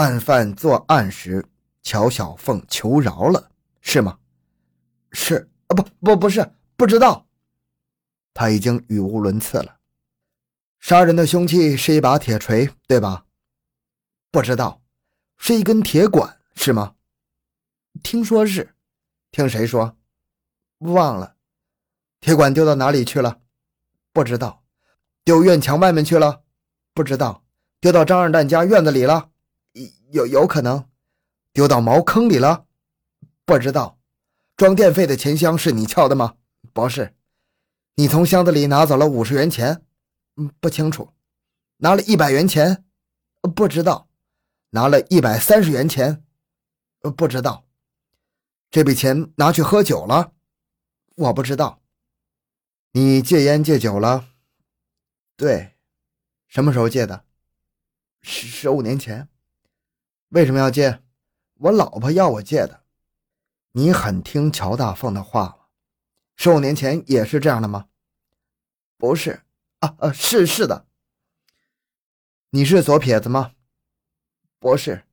案犯作案时，乔小凤求饶了，是吗？是啊，不不不是，不知道。他已经语无伦次了。杀人的凶器是一把铁锤，对吧？不知道，是一根铁管，是吗？听说是，听谁说？忘了。铁管丢到哪里去了？不知道。丢院墙外面去了？不知道。丢到张二蛋家院子里了？有有可能。丢到茅坑里了？不知道。装电费的钱箱是你撬的吗？不是。你从箱子里拿走了五十元钱？嗯，不清楚。拿了一百元钱？不知道。拿了一百三十元钱？不知道。这笔钱拿去喝酒了？我不知道。你戒烟戒酒了？对。什么时候戒的？十十五年前。为什么要借？我老婆要我借的。你很听乔大凤的话吗？十五年前也是这样的吗？不是啊，呃，是是的。你是左撇子吗？不是。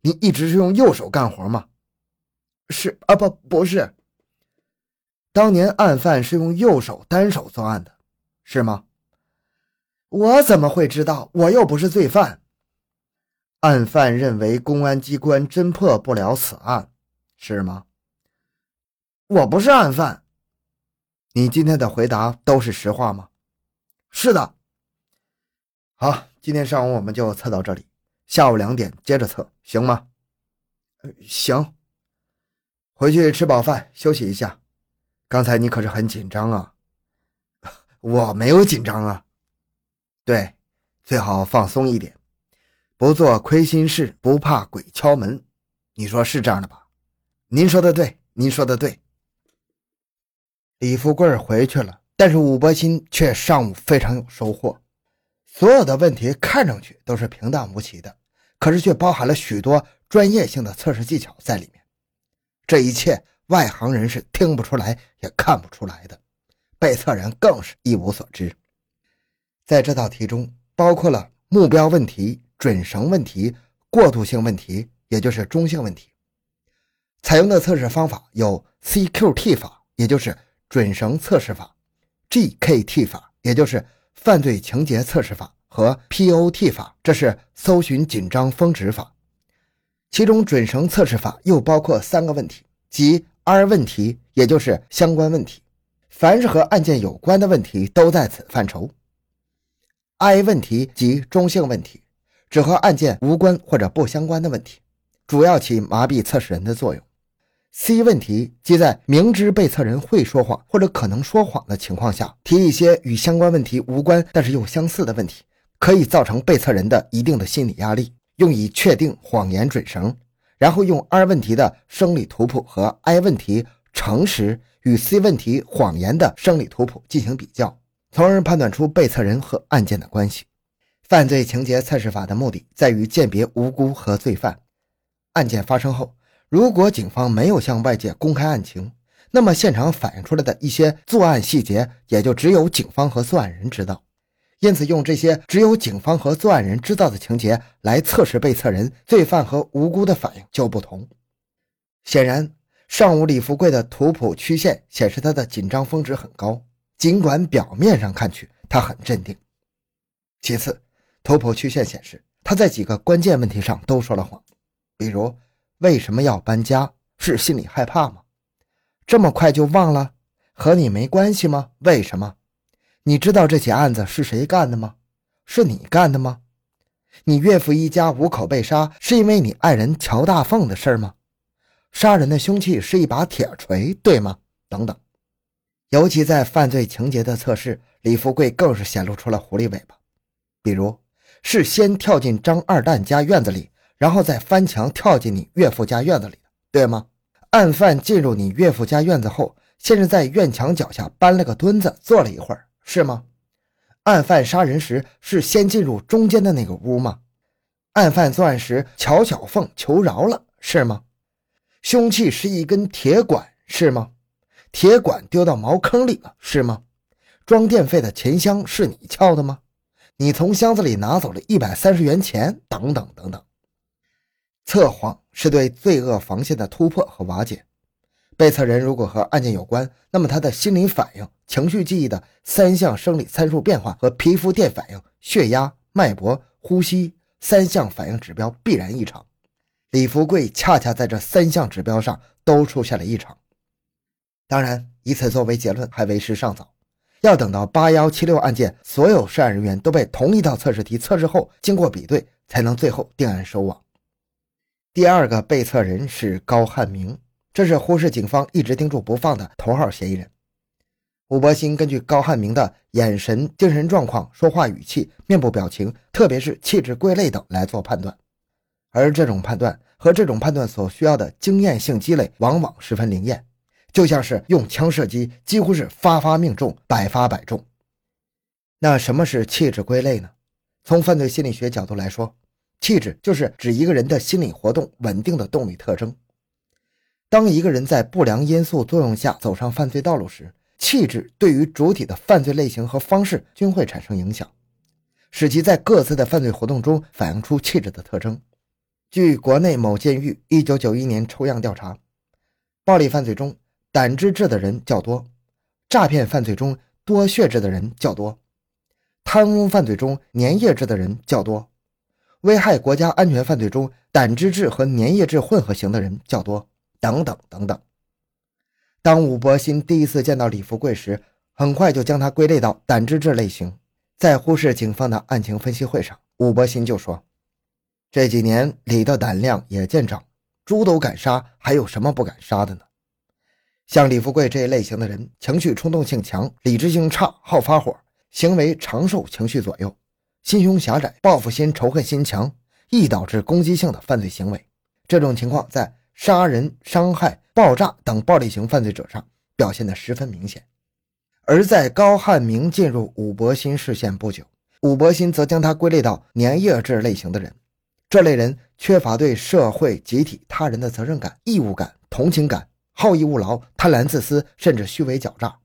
你一直是用右手干活吗？是啊，不，不是。当年案犯是用右手单手作案的，是吗？我怎么会知道？我又不是罪犯。案犯认为公安机关侦破不了此案，是吗？我不是案犯。你今天的回答都是实话吗？是的。好，今天上午我们就测到这里，下午两点接着测，行吗？行。回去吃饱饭休息一下。刚才你可是很紧张啊。我没有紧张啊。对，最好放松一点，不做亏心事，不怕鬼敲门。你说是这样的吧？您说的对，您说的对。李富贵回去了，但是武伯钦却上午非常有收获。所有的问题看上去都是平淡无奇的，可是却包含了许多专业性的测试技巧在里面。这一切外行人是听不出来也看不出来的，被测人更是一无所知。在这道题中，包括了目标问题、准绳问题、过渡性问题，也就是中性问题。采用的测试方法有 CQT 法，也就是准绳测试法，GKT 法，也就是犯罪情节测试法和 POT 法，这是搜寻紧张峰值法。其中准绳测试法又包括三个问题，即 R 问题，也就是相关问题，凡是和案件有关的问题都在此范畴。I 问题及中性问题，只和案件无关或者不相关的问题，主要起麻痹测试人的作用。C 问题即在明知被测人会说谎或者可能说谎的情况下，提一些与相关问题无关但是又相似的问题，可以造成被测人的一定的心理压力，用以确定谎言准绳。然后用 R 问题的生理图谱和 I 问题诚实与 C 问题谎言的生理图谱进行比较，从而判断出被测人和案件的关系。犯罪情节测试法的目的在于鉴别无辜和罪犯。案件发生后。如果警方没有向外界公开案情，那么现场反映出来的一些作案细节也就只有警方和作案人知道。因此，用这些只有警方和作案人知道的情节来测试被测人、罪犯和无辜的反应就不同。显然，上午李富贵的图谱曲线显示他的紧张峰值很高，尽管表面上看去他很镇定。其次，图谱曲线显示他在几个关键问题上都说了谎，比如。为什么要搬家？是心里害怕吗？这么快就忘了？和你没关系吗？为什么？你知道这起案子是谁干的吗？是你干的吗？你岳父一家五口被杀，是因为你爱人乔大凤的事吗？杀人的凶器是一把铁锤，对吗？等等。尤其在犯罪情节的测试，李富贵更是显露出了狐狸尾巴。比如，是先跳进张二蛋家院子里。然后再翻墙跳进你岳父家院子里，对吗？案犯进入你岳父家院子后，先是在院墙脚下搬了个墩子坐了一会儿，是吗？案犯杀人时是先进入中间的那个屋吗？案犯作案时乔小凤求饶了，是吗？凶器是一根铁管，是吗？铁管丢到茅坑里了，是吗？装电费的钱箱是你撬的吗？你从箱子里拿走了一百三十元钱，等等等等。测谎是对罪恶防线的突破和瓦解。被测人如果和案件有关，那么他的心理反应、情绪记忆的三项生理参数变化和皮肤电反应、血压、脉搏、呼吸三项反应指标必然异常。李福贵恰恰在这三项指标上都出现了异常。当然，以此作为结论还为时尚早，要等到八幺七六案件所有涉案人员都被同一套测试题测试后，经过比对，才能最后定案收网。第二个被测人是高汉明。这是呼市警方一直盯住不放的头号嫌疑人。武伯兴根据高汉明的眼神、精神状况、说话语气、面部表情，特别是气质归类等来做判断，而这种判断和这种判断所需要的经验性积累，往往十分灵验，就像是用枪射击，几乎是发发命中，百发百中。那什么是气质归类呢？从犯罪心理学角度来说，气质就是指一个人的心理活动稳定的动力特征。当一个人在不良因素作用下走上犯罪道路时，气质对于主体的犯罪类型和方式均会产生影响，使其在各自的犯罪活动中反映出气质的特征。据国内某监狱1991年抽样调查，暴力犯罪中胆汁质的人较多，诈骗犯罪中多血质的人较多，贪污犯罪中粘液质的人较多，危害国家安全犯罪中胆汁质和粘液质混合型的人较多。等等等等。当武伯新第一次见到李富贵时，很快就将他归类到胆汁质类型。在呼市警方的案情分析会上，武伯新就说：“这几年李的胆量也见长，猪都敢杀，还有什么不敢杀的呢？像李富贵这一类型的人，情绪冲动性强，理智性差，好发火，行为常受情绪左右，心胸狭窄，报复心、仇恨心强，易导致攻击性的犯罪行为。这种情况在……”杀人、伤害、爆炸等暴力型犯罪者上表现得十分明显，而在高汉明进入武伯新视线不久，武伯新则将他归类到粘液质类型的人。这类人缺乏对社会、集体、他人的责任感、义务感、同情感，好逸恶劳、贪婪自私，甚至虚伪狡诈。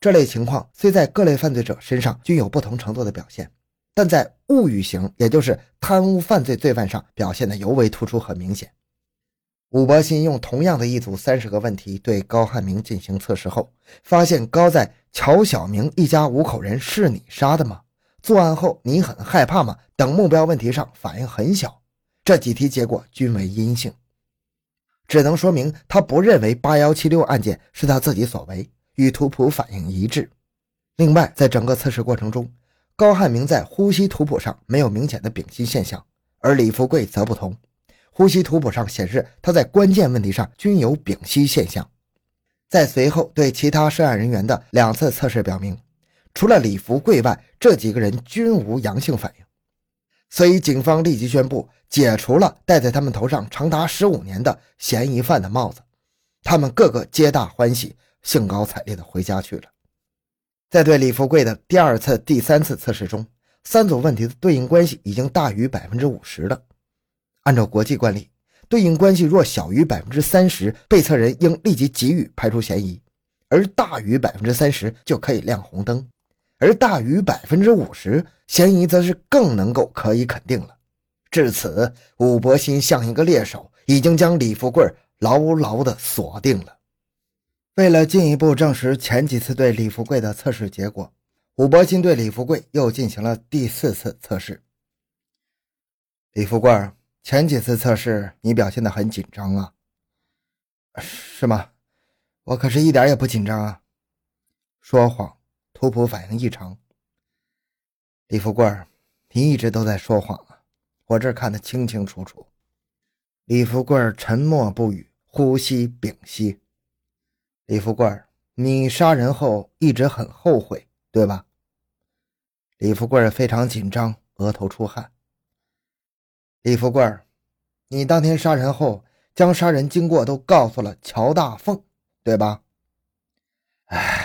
这类情况虽在各类犯罪者身上均有不同程度的表现，但在物欲型，也就是贪污犯罪罪犯上表现得尤为突出和明显。武伯新用同样的一组三十个问题对高汉明进行测试后，发现高在乔小明一家五口人是你杀的吗？作案后你很害怕吗？等目标问题上反应很小，这几题结果均为阴性，只能说明他不认为八幺七六案件是他自己所为，与图谱反应一致。另外，在整个测试过程中，高汉明在呼吸图谱上没有明显的屏息现象，而李富贵则不同。呼吸图谱上显示，他在关键问题上均有屏息现象。在随后对其他涉案人员的两次测试表明，除了李福贵外，这几个人均无阳性反应。所以，警方立即宣布解除了戴在他们头上长达十五年的嫌疑犯的帽子。他们个个皆大欢喜，兴高采烈地回家去了。在对李福贵的第二次、第三次测试中，三组问题的对应关系已经大于百分之五十了。按照国际惯例，对应关系若小于百分之三十，被测人应立即给予排除嫌疑；而大于百分之三十就可以亮红灯；而大于百分之五十，嫌疑则是更能够可以肯定了。至此，武伯新像一个猎手，已经将李富贵牢牢地锁定了。为了进一步证实前几次对李富贵的测试结果，武伯新对李富贵又进行了第四次测试。李富贵。前几次测试你表现的很紧张啊，是吗？我可是一点也不紧张啊。说谎，图谱反应异常。李富贵，你一直都在说谎啊，我这看得清清楚楚。李富贵沉默不语，呼吸屏息。李富贵，你杀人后一直很后悔，对吧？李富贵非常紧张，额头出汗。李富贵，你当天杀人后，将杀人经过都告诉了乔大凤，对吧？唉，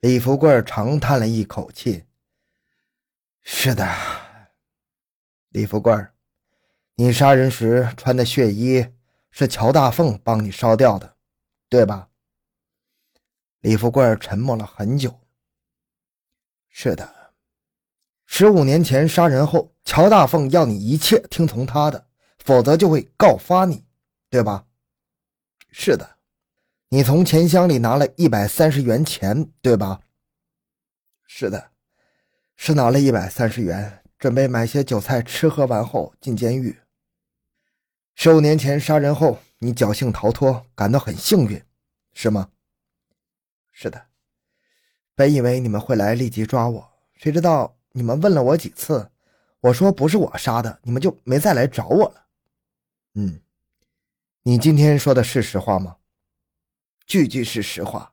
李富贵长叹了一口气。是的，李富贵，你杀人时穿的血衣是乔大凤帮你烧掉的，对吧？李富贵沉默了很久。是的。十五年前杀人后，乔大凤要你一切听从他的，否则就会告发你，对吧？是的。你从钱箱里拿了一百三十元钱，对吧？是的，是拿了一百三十元，准备买些酒菜吃喝完后进监狱。十五年前杀人后，你侥幸逃脱，感到很幸运，是吗？是的。本以为你们会来立即抓我，谁知道你们问了我几次，我说不是我杀的，你们就没再来找我了。嗯，你今天说的是实话吗？句句是实话，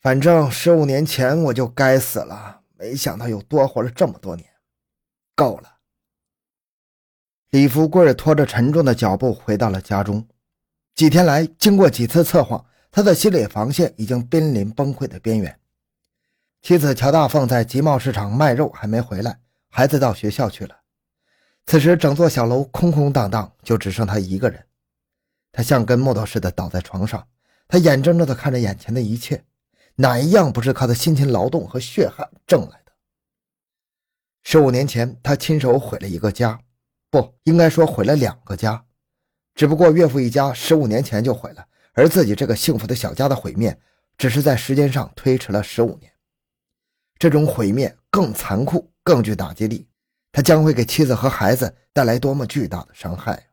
反正十五年前我就该死了，没想到又多活了这么多年，够了。李福贵拖着沉重的脚步回到了家中。几天来，经过几次测谎，他的心理防线已经濒临崩溃的边缘。妻子乔大凤在集贸市场卖肉还没回来，孩子到学校去了。此时，整座小楼空空荡荡，就只剩他一个人。他像根木头似的倒在床上。他眼睁睁地看着眼前的一切，哪一样不是靠他辛勤劳动和血汗挣来的？十五年前，他亲手毁了一个家，不应该说毁了两个家，只不过岳父一家十五年前就毁了，而自己这个幸福的小家的毁灭，只是在时间上推迟了十五年。这种毁灭更残酷、更具打击力，他将会给妻子和孩子带来多么巨大的伤害！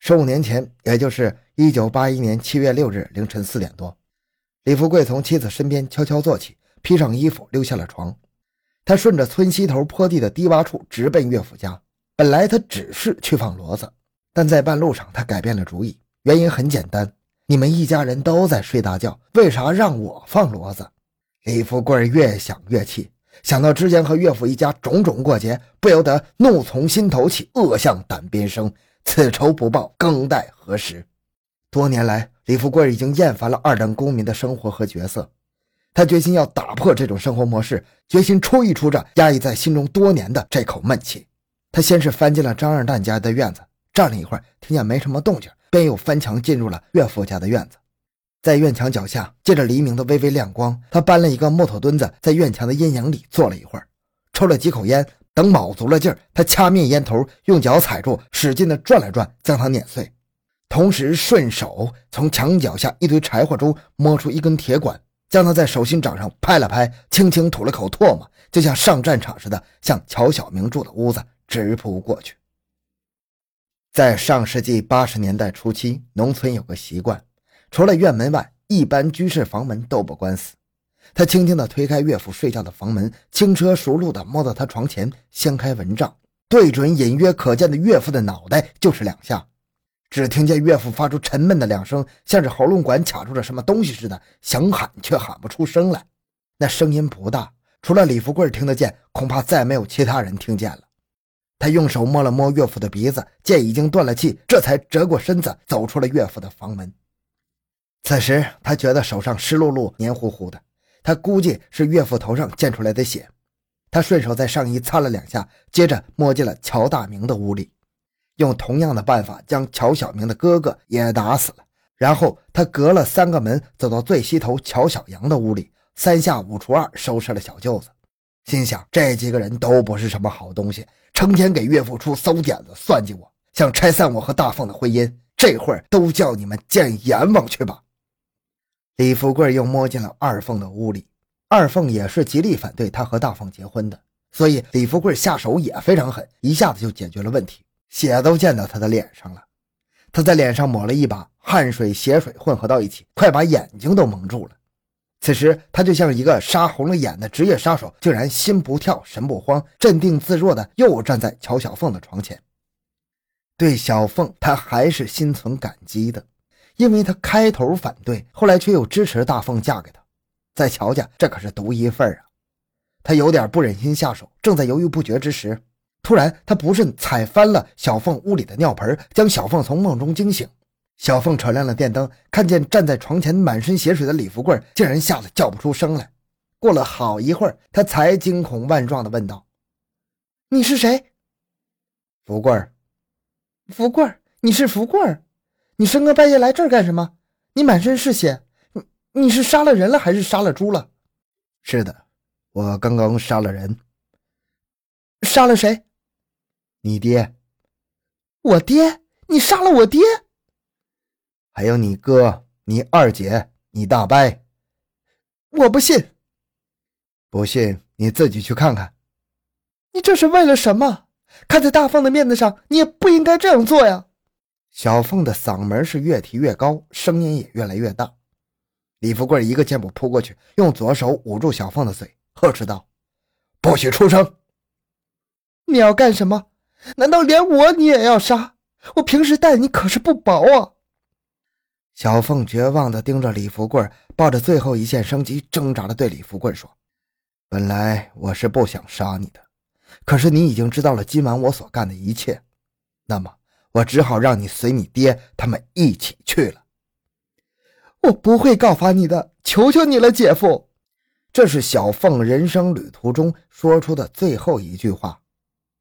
十五年前，也就是一九八一年七月六日凌晨四点多，李富贵从妻子身边悄悄坐起，披上衣服，溜下了床。他顺着村西头坡地的低洼处直奔岳父家。本来他只是去放骡子，但在半路上他改变了主意。原因很简单：你们一家人都在睡大觉，为啥让我放骡子？李富贵越想越气，想到之前和岳父一家种种过节，不由得怒从心头起，恶向胆边生。此仇不报，更待何时？多年来，李富贵已经厌烦了二等公民的生活和角色，他决心要打破这种生活模式，决心出一出这压抑在心中多年的这口闷气。他先是翻进了张二蛋家的院子，站了一会儿，听见没什么动静，便又翻墙进入了岳父家的院子。在院墙脚下，借着黎明的微微亮光，他搬了一个木头墩子，在院墙的阴影里坐了一会儿，抽了几口烟。等卯足了劲儿，他掐灭烟头，用脚踩住，使劲的转了转，将它碾碎，同时顺手从墙脚下一堆柴火中摸出一根铁管，将它在手心掌上拍了拍，轻轻吐了口唾沫，就像上战场似的，向乔小明住的屋子直扑过去。在上世纪八十年代初期，农村有个习惯，除了院门外，一般居室房门都不关死。他轻轻地推开岳父睡觉的房门，轻车熟路地摸到他床前，掀开蚊帐，对准隐约可见的岳父的脑袋就是两下。只听见岳父发出沉闷的两声，像是喉咙管卡住了什么东西似的，想喊却喊不出声来。那声音不大，除了李富贵听得见，恐怕再没有其他人听见了。他用手摸了摸岳父的鼻子，见已经断了气，这才折过身子走出了岳父的房门。此时他觉得手上湿漉漉、黏糊糊的。他估计是岳父头上溅出来的血，他顺手在上衣擦了两下，接着摸进了乔大明的屋里，用同样的办法将乔小明的哥哥也打死了。然后他隔了三个门走到最西头乔小阳的屋里，三下五除二收拾了小舅子，心想这几个人都不是什么好东西，成天给岳父出馊点子，算计我，想拆散我和大凤的婚姻，这会儿都叫你们见阎王去吧。李富贵又摸进了二凤的屋里，二凤也是极力反对他和大凤结婚的，所以李富贵下手也非常狠，一下子就解决了问题，血都溅到他的脸上了。他在脸上抹了一把汗水、血水混合到一起，快把眼睛都蒙住了。此时他就像一个杀红了眼的职业杀手，竟然心不跳、神不慌、镇定自若的又站在乔小凤的床前。对小凤，他还是心存感激的。因为他开头反对，后来却又支持大凤嫁给他，在乔家这可是独一份啊！他有点不忍心下手，正在犹豫不决之时，突然他不慎踩翻了小凤屋里的尿盆，将小凤从梦中惊醒。小凤扯亮了电灯，看见站在床前满身血水的李富贵，竟然吓得叫不出声来。过了好一会儿，他才惊恐万状地问道：“你是谁？”“富贵。”“富贵，你是富贵。”你深更半夜来这儿干什么？你满身是血，你你是杀了人了还是杀了猪了？是的，我刚刚杀了人。杀了谁？你爹。我爹？你杀了我爹？还有你哥、你二姐、你大伯？我不信！不信你自己去看看。你这是为了什么？看在大凤的面子上，你也不应该这样做呀！小凤的嗓门是越提越高，声音也越来越大。李富贵一个箭步扑过去，用左手捂住小凤的嘴，呵斥道：“不许出声！你要干什么？难道连我你也要杀？我平时待你可是不薄啊！”小凤绝望地盯着李富贵，抱着最后一线生机，挣扎地对李富贵说：“本来我是不想杀你的，可是你已经知道了今晚我所干的一切，那么我只好让你随你爹他们一起去了。”我不会告发你的，求求你了，姐夫。这是小凤人生旅途中说出的最后一句话。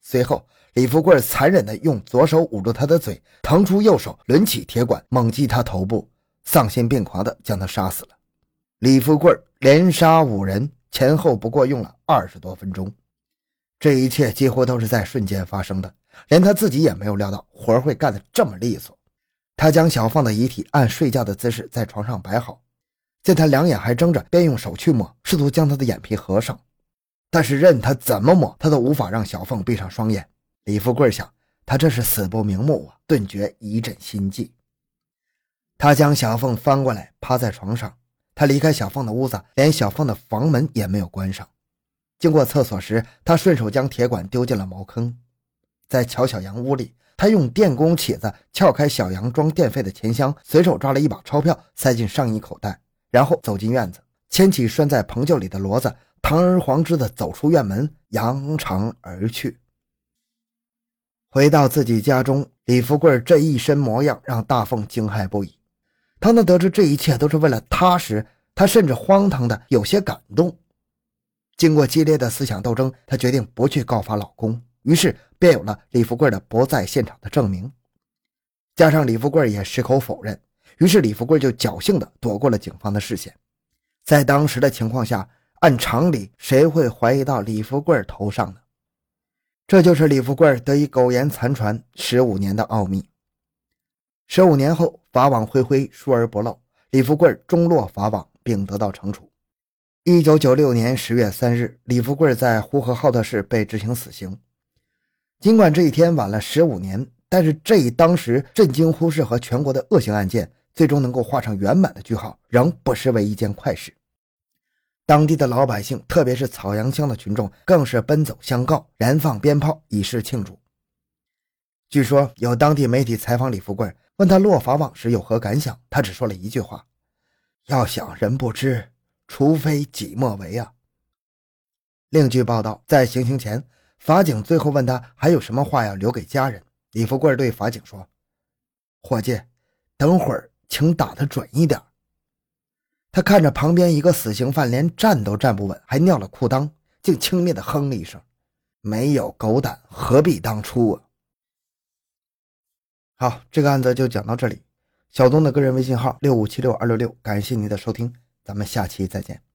随后，李富贵残忍地用左手捂住他的嘴，腾出右手抡起铁管猛击他头部，丧心病狂地将他杀死了。李富贵连杀五人，前后不过用了二十多分钟。这一切几乎都是在瞬间发生的，连他自己也没有料到活会干得这么利索。他将小凤的遗体按睡觉的姿势在床上摆好，见他两眼还睁着，便用手去抹，试图将他的眼皮合上。但是任他怎么抹，他都无法让小凤闭上双眼。李富贵想，他这是死不瞑目啊，顿觉一阵心悸。他将小凤翻过来，趴在床上。他离开小凤的屋子，连小凤的房门也没有关上。经过厕所时，他顺手将铁管丢进了茅坑。在乔小杨屋里。他用电工起子撬开小杨装电费的钱箱，随手抓了一把钞票塞进上衣口袋，然后走进院子，牵起拴在棚臼里的骡子，堂而皇之的走出院门，扬长而去。回到自己家中，李富贵这一身模样让大凤惊骇不已。当他得知这一切都是为了他时，他甚至荒唐的有些感动。经过激烈的思想斗争，他决定不去告发老公。于是便有了李富贵的不在现场的证明，加上李富贵也矢口否认，于是李富贵就侥幸的躲过了警方的视线。在当时的情况下，按常理谁会怀疑到李富贵头上呢？这就是李富贵得以苟延残喘十五年的奥秘。十五年后，法网恢恢，疏而不漏，李富贵终落法网，并得到惩处。一九九六年十月三日，李富贵在呼和浩特市被执行死刑。尽管这一天晚了十五年，但是这一当时震惊呼市和全国的恶性案件，最终能够画上圆满的句号，仍不失为一件快事。当地的老百姓，特别是草阳乡的群众，更是奔走相告，燃放鞭炮以示庆祝。据说有当地媒体采访李富贵，问他落法网时有何感想，他只说了一句话：“要想人不知，除非己莫为啊。”另据报道，在行刑前。法警最后问他还有什么话要留给家人。李富贵对法警说：“伙计，等会儿请打得准一点。”他看着旁边一个死刑犯连站都站不稳，还尿了裤裆，竟轻蔑地哼了一声：“没有狗胆，何必当初啊！”好，这个案子就讲到这里。小东的个人微信号六五七六二六六，感谢您的收听，咱们下期再见。